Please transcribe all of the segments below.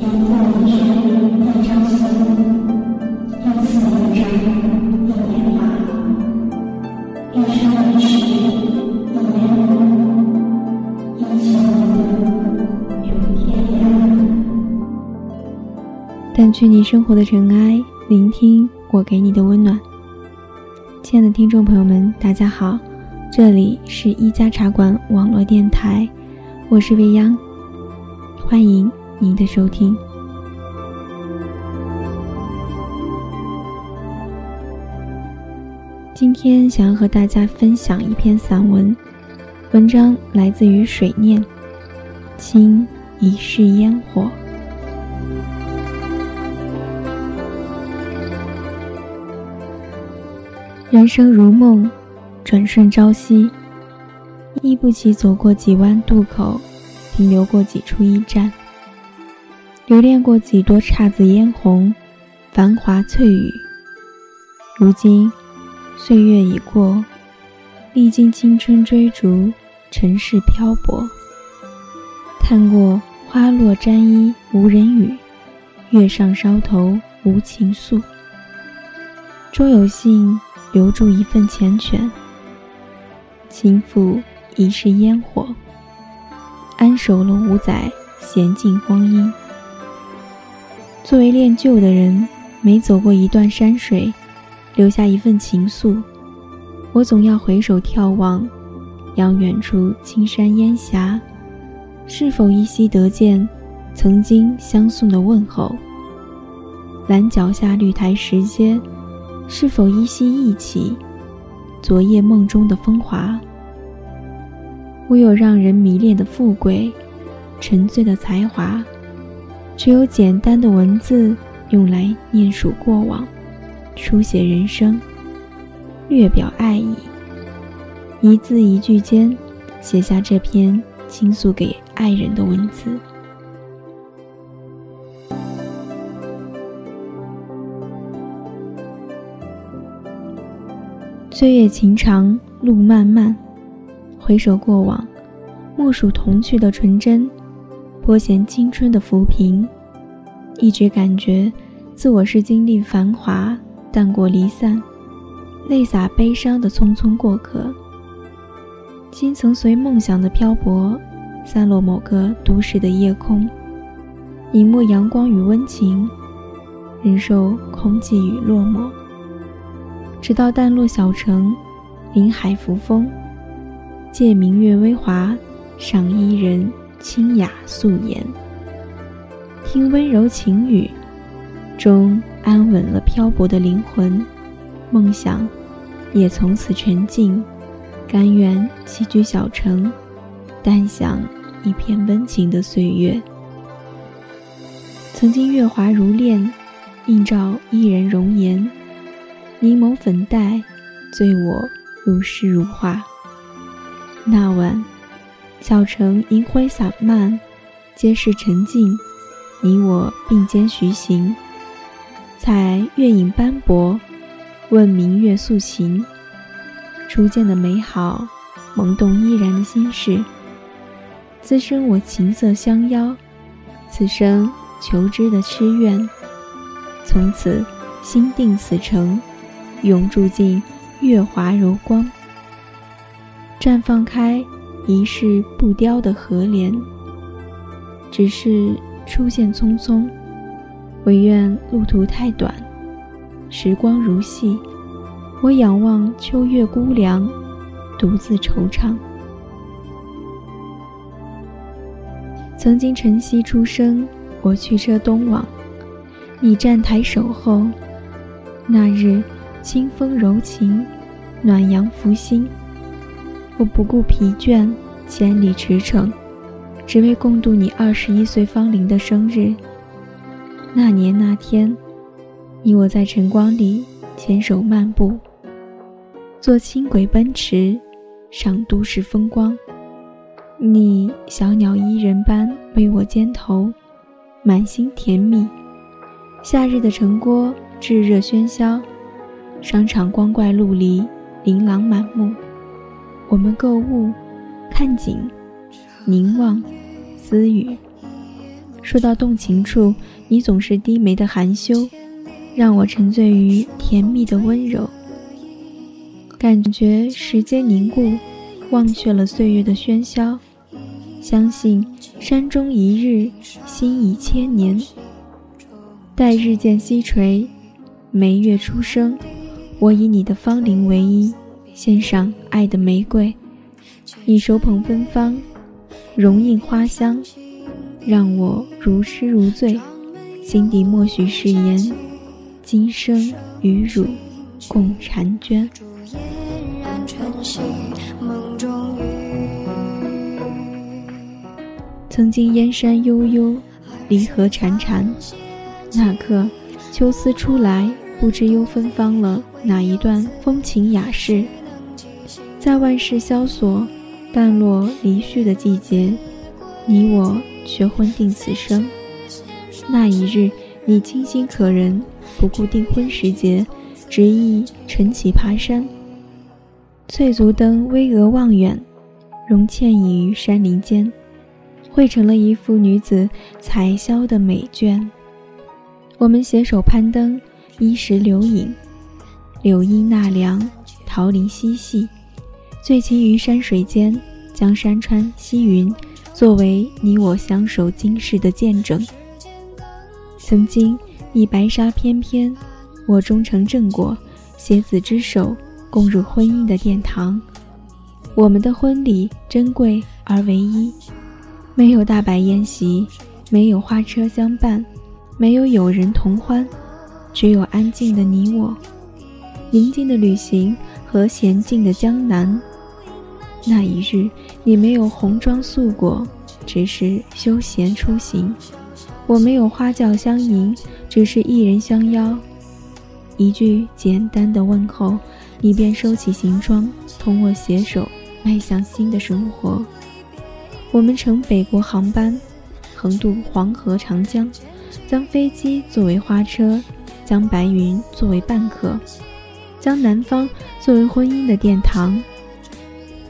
掸去你生活的尘埃，聆听我给你的温暖。亲爱的听众朋友们，大家好，这里是一家茶馆网络电台，我是未央，欢迎您的收听。今天想要和大家分享一篇散文，文章来自于水念，清一世烟火。人生如梦，转瞬朝夕，忆不起走过几弯渡口，停留过几处驿站，留恋过几多姹紫嫣红，繁华翠羽。如今。岁月已过，历经青春追逐，尘世漂泊。看过花落沾衣无人语，月上梢头无情诉。终有幸留住一份缱绻，轻抚一世烟火，安守了五载闲静光阴。作为恋旧的人，每走过一段山水。留下一份情愫，我总要回首眺望，遥远处青山烟霞，是否依稀得见曾经相送的问候？蓝脚下绿苔石阶，是否依稀忆起昨夜梦中的风华？我有让人迷恋的富贵，沉醉的才华，只有简单的文字用来念述过往。书写人生，略表爱意，一字一句间写下这篇倾诉给爱人的文字。岁月情长，路漫漫，回首过往，莫属童趣的纯真，颇显青春的浮萍。一直感觉自我是经历繁华。淡过离散，泪洒悲伤的匆匆过客。心曾随梦想的漂泊，散落某个都市的夜空，隐没阳光与温情，忍受空寂与落寞。直到淡落小城，临海扶风，借明月微华，赏伊人清雅素颜，听温柔情语，终。安稳了漂泊的灵魂，梦想也从此沉静，甘愿栖居小城，淡享一片温情的岁月。曾经月华如练，映照一人容颜，凝眸粉黛，醉我如诗如画。那晚，小城银辉散漫，街市沉静，你我并肩徐行。采月影斑驳，问明月诉情。初见的美好，萌动依然的心事。滋生我琴瑟相邀，此生求知的痴愿。从此心定此城，永住进月华柔光。绽放开一世不凋的荷莲。只是出现匆匆。唯愿路途太短，时光如戏。我仰望秋月孤凉，独自惆怅。曾经晨曦初升，我驱车东往，你站台守候。那日清风柔情，暖阳拂心。我不顾疲倦，千里驰骋，只为共度你二十一岁芳龄的生日。那年那天，你我在晨光里牵手漫步，坐轻轨奔驰，赏都市风光。你小鸟依人般偎我肩头，满心甜蜜。夏日的城郭炙热喧嚣，商场光怪陆离，琳琅满目。我们购物、看景、凝望、私语。说到动情处，你总是低眉的含羞，让我沉醉于甜蜜的温柔。感觉时间凝固，忘却了岁月的喧嚣。相信山中一日，心已千年。待日渐西垂，眉月初升，我以你的芳龄为衣，献上爱的玫瑰。你手捧芬芳，容映花香，让我如痴如醉，心底默许誓言，今生与汝共婵娟。曾经燕山悠悠，离合潺潺，那刻秋思初来，不知又芬芳了哪一段风情雅事，在万事萧索。淡落离绪的季节，你我却婚定此生。那一日，你清新可人，不顾订婚时节，执意晨起爬山。翠足登巍峨望远，容倩倚于山林间，绘成了一幅女子彩霄的美卷。我们携手攀登，依石留影，柳荫纳凉，桃林嬉戏。醉骑于山水间，将山川溪云作为你我相守今世的见证。曾经你白纱翩翩，我终成正果，携子之手共入婚姻的殿堂。我们的婚礼珍贵而唯一，没有大摆宴席，没有花车相伴，没有友人同欢，只有安静的你我，宁静的旅行和娴静的江南。那一日，你没有红妆素裹，只是休闲出行；我没有花轿相迎，只是一人相邀。一句简单的问候，你便收起行装，同我携手迈向新的生活。我们乘北国航班，横渡黄河长江，将飞机作为花车，将白云作为伴客，将南方作为婚姻的殿堂。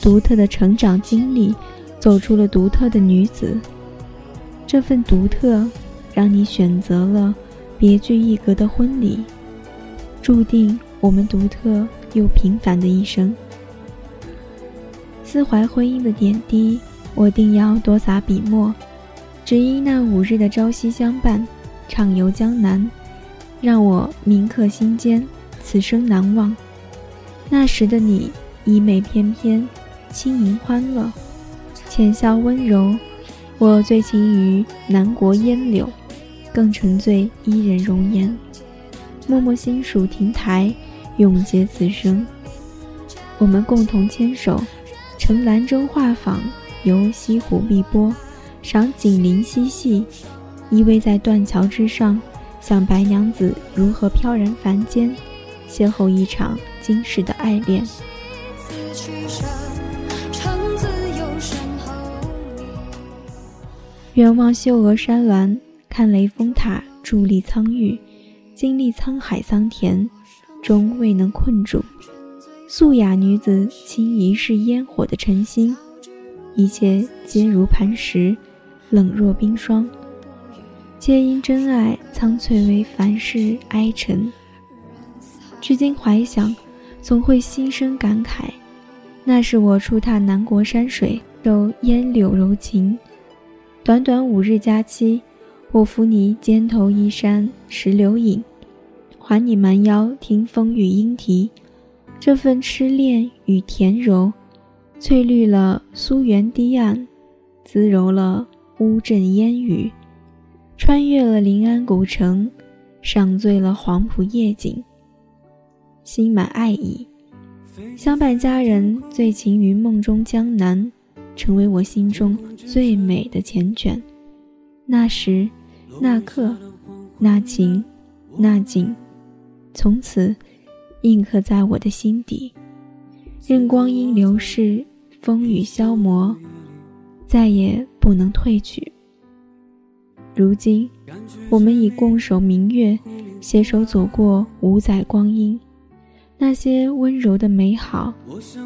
独特的成长经历，走出了独特的女子。这份独特，让你选择了别具一格的婚礼，注定我们独特又平凡的一生。思怀婚姻的点滴，我定要多洒笔墨。只因那五日的朝夕相伴，畅游江南，让我铭刻心间，此生难忘。那时的你，衣袂翩翩。轻盈欢乐，浅笑温柔。我醉情于南国烟柳，更沉醉伊人容颜。默默心属亭台，永结此生。我们共同牵手，乘兰舟画舫，游西湖碧波，赏景林嬉戏，依偎在断桥之上，想白娘子如何飘然凡间，邂逅一场今世的爱恋。远望秀峨山峦，看雷峰塔伫立苍郁，经历沧海桑田，终未能困住。素雅女子轻一世烟火的尘心，一切皆如磐石，冷若冰霜。皆因真爱苍翠为凡世哀沉。至今怀想，总会心生感慨。那是我初踏南国山水，受烟柳柔情。短短五日假期，我扶你肩头依山石榴影，还你蛮腰听风雨莺啼。这份痴恋与甜柔，翠绿了苏园堤岸，滋柔了乌镇烟雨，穿越了临安古城，赏醉了黄浦夜景。心满爱意，相伴佳人，醉情于梦中江南。成为我心中最美的缱绻。那时，那刻，那情，那景，从此印刻在我的心底。任光阴流逝，风雨消磨，再也不能褪去。如今，我们已共守明月，携手走过五载光阴。那些温柔的美好，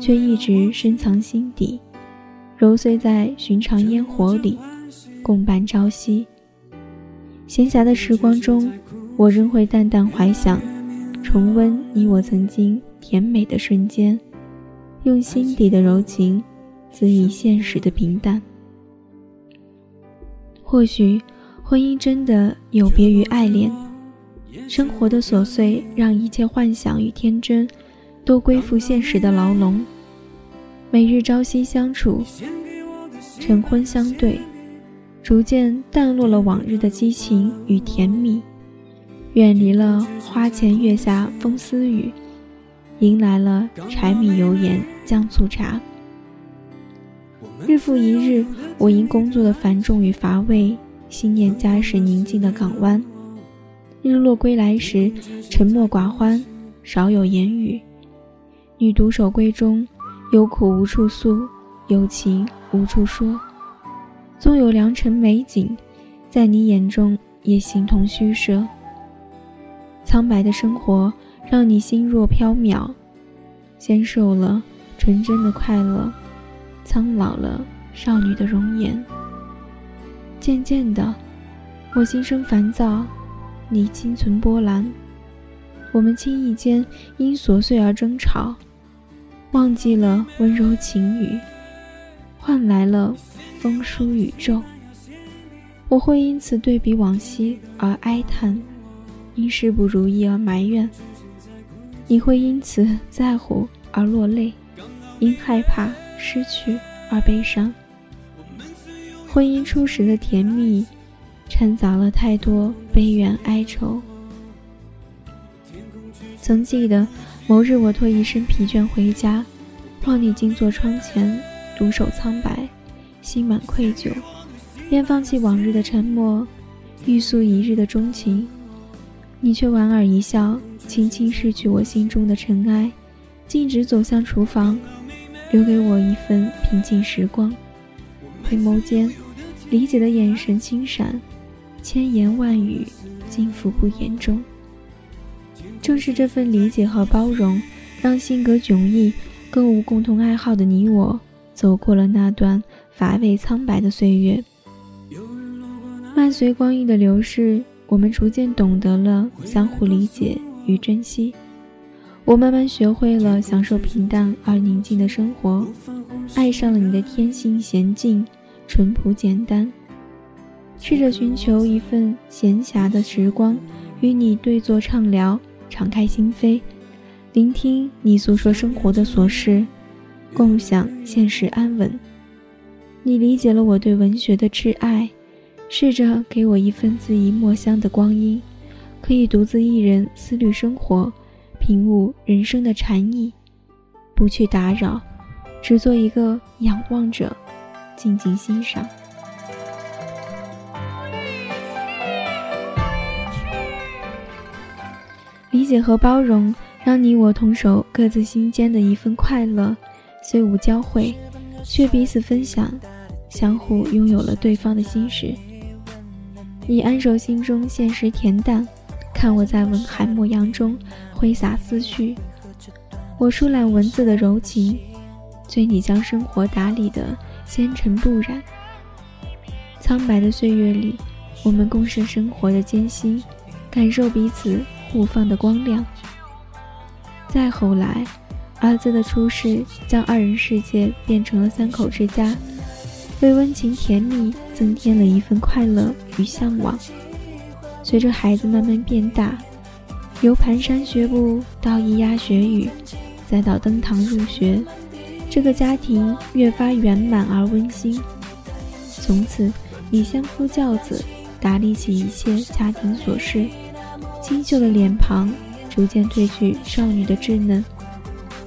却一直深藏心底。揉碎在寻常烟火里，共伴朝夕。闲暇的时光中，我仍会淡淡怀想，重温你我曾经甜美的瞬间，用心底的柔情，恣意现实的平淡。或许，婚姻真的有别于爱恋，生活的琐碎让一切幻想与天真，都归附现实的牢笼。每日朝夕相处，晨昏相对，逐渐淡落了往日的激情与甜蜜，远离了花前月下风丝雨，迎来了柴米油盐酱醋茶。日复一日，我因工作的繁重与乏味，心念家时宁静的港湾。日落归来时，沉默寡欢，少有言语。女独守闺中。有苦无处诉，有情无处说。纵有良辰美景，在你眼中也形同虚设。苍白的生活让你心若飘渺，纤瘦了纯真的快乐，苍老了少女的容颜。渐渐的，我心生烦躁，你心存波澜。我们轻易间因琐碎而争吵。忘记了温柔情语，换来了风疏雨骤。我会因此对比往昔而哀叹，因事不如意而埋怨。你会因此在乎而落泪，因害怕失去而悲伤。婚姻初时的甜蜜，掺杂了太多悲怨哀愁。曾记得。某日，我拖一身疲倦回家，望你静坐窗前，独守苍白，心满愧疚，便放弃往日的沉默，欲诉一日的钟情。你却莞尔一笑，轻轻拭去我心中的尘埃，径直走向厨房，留给我一份平静时光。回眸间，理解的眼神轻闪，千言万语尽付不言中。正是这份理解和包容，让性格迥异、更无共同爱好的你我，走过了那段乏味苍白的岁月。伴随光阴的流逝，我们逐渐懂得了相互理解与珍惜。我慢慢学会了享受平淡而宁静的生活，爱上了你的天性娴静、淳朴简单。试着寻求一份闲暇的时光，与你对坐畅聊。敞开心扉，聆听你诉说生活的琐事，共享现实安稳。你理解了我对文学的挚爱，试着给我一份恣意墨香的光阴，可以独自一人思虑生活，品悟人生的禅意，不去打扰，只做一个仰望者，静静欣赏。理解和包容，让你我同守各自心间的一份快乐，虽无交汇，却彼此分享，相互拥有了对方的心事。你安守心中现实恬淡，看我在文海墨阳中挥洒思绪，我疏懒文字的柔情，催你将生活打理的纤尘不染。苍白的岁月里，我们共生生活的艰辛，感受彼此。互放的光亮。再后来，儿子的出世将二人世界变成了三口之家，为温情甜蜜增添了一份快乐与向往。随着孩子慢慢变大，由蹒跚学步到咿呀学语，再到登堂入学，这个家庭越发圆满而温馨。从此，你相夫教子，打理起一切家庭琐事。清秀的脸庞逐渐褪去少女的稚嫩，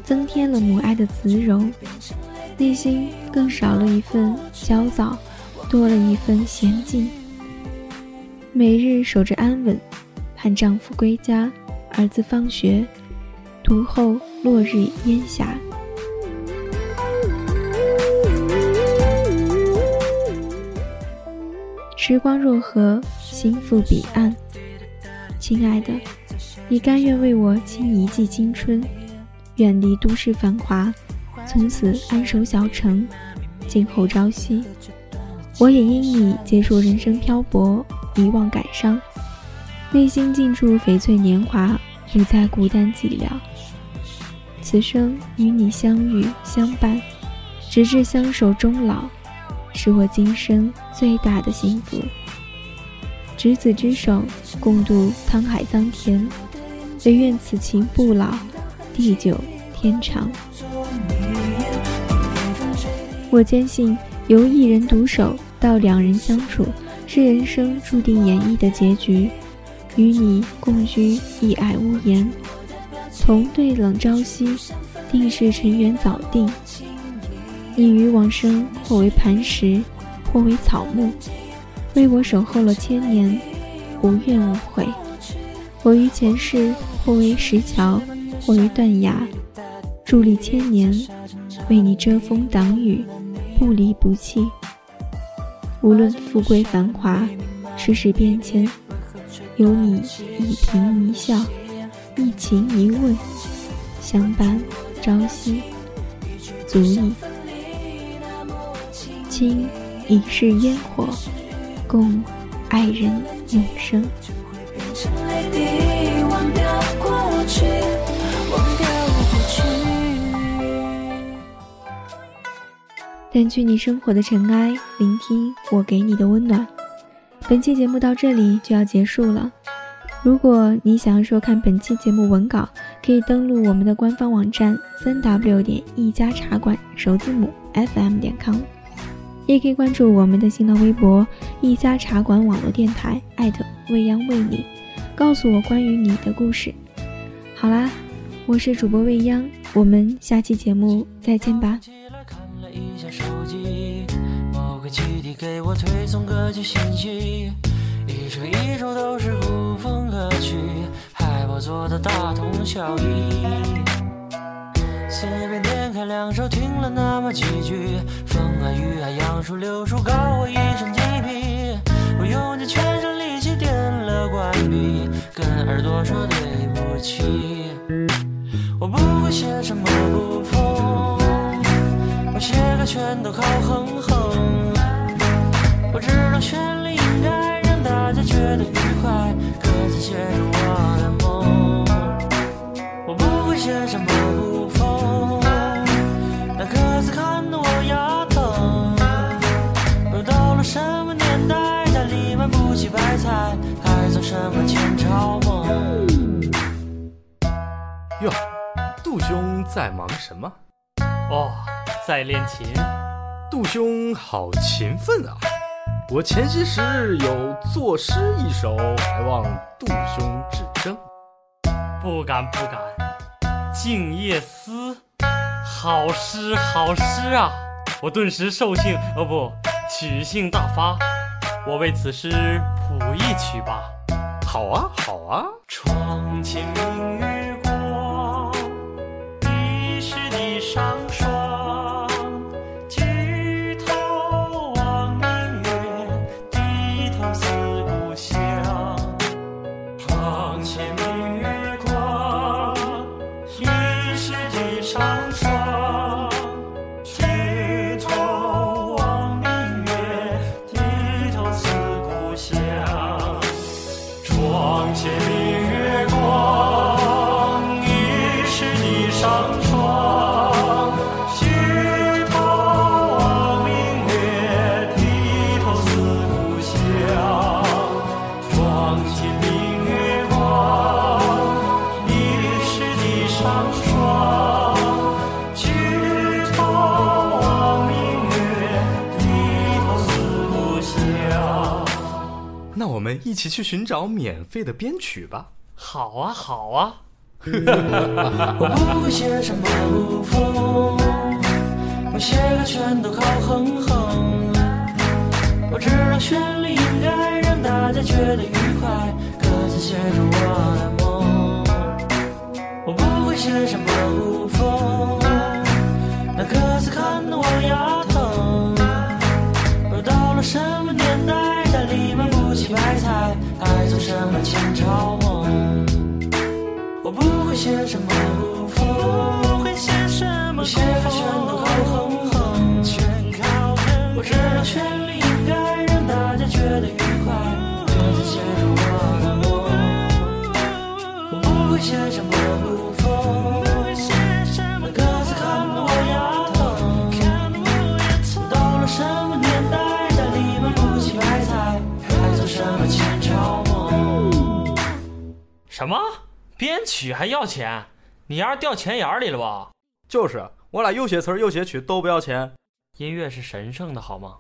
增添了母爱的慈柔，内心更少了一份焦躁，多了一份娴静。每日守着安稳，盼丈夫归家，儿子放学，读后落日烟霞。时光若河，心付彼岸。亲爱的，你甘愿为我倾一季青春，远离都市繁华，从此安守小城，静候朝夕。我也因你结束人生漂泊，遗忘感伤，内心尽处翡翠年华，不再孤单寂寥。此生与你相遇相伴，直至相守终老，是我今生最大的幸福。执子之手，共度沧海桑田，唯愿此情不老，地久天长。我坚信，由一人独守到两人相处，是人生注定演绎的结局。与你共居一爱屋檐，同对冷朝夕，定是尘缘早定。你于往生，或为磐石，或为草木，为我守候了千年，无怨无悔。我于前世，或为石桥，或为断崖，伫立千年，为你遮风挡雨。不离不弃，无论富贵繁华，世事变迁，有你一颦一笑，一情一问，相伴朝夕，足矣。倾一世烟火，共爱人永生。掸去你生活的尘埃，聆听我给你的温暖。本期节目到这里就要结束了。如果你想要收看本期节目文稿，可以登录我们的官方网站三 w 点一家茶馆首字母 fm 点 com，也可以关注我们的新浪微博一家茶馆网络电台艾特未央为你，告诉我关于你的故事。好啦，我是主播未央，我们下期节目再见吧。给我推送歌曲信息，一首一首都是古风歌曲，海报做的大同小异。随便点开两首，听了那么几句，风啊雨啊杨树柳树，搞我一身鸡皮。我用尽全身力气点了关闭，跟耳朵说对不起。我不会写什么古风，我写歌全都靠哼哼。我知道旋律应该让大家觉得愉快，歌词写着我的梦。我不会写什么在忙什么？哦，在练琴。杜兄好勤奋啊！我前些时日有作诗一首，还望杜兄指正。不敢不敢，《静夜思》，好诗好诗啊！我顿时兽性哦不，曲性大发，我为此诗谱一曲吧。好啊好啊。窗前明月一起去寻找免费的编曲吧。好啊，好啊。我不会写什么古风，我写歌全都靠哼哼。我知道旋律应该让大家觉得愉快，歌词写着我的梦。我不会写什么古风，那歌词看得我牙前朝梦？我不会写什么古风，不会写什么全都靠哼哼，全靠哼哼。我知道旋律什么？编曲还要钱？你丫掉钱眼里了吧？就是，我俩又写词儿又写曲都不要钱。音乐是神圣的，好吗？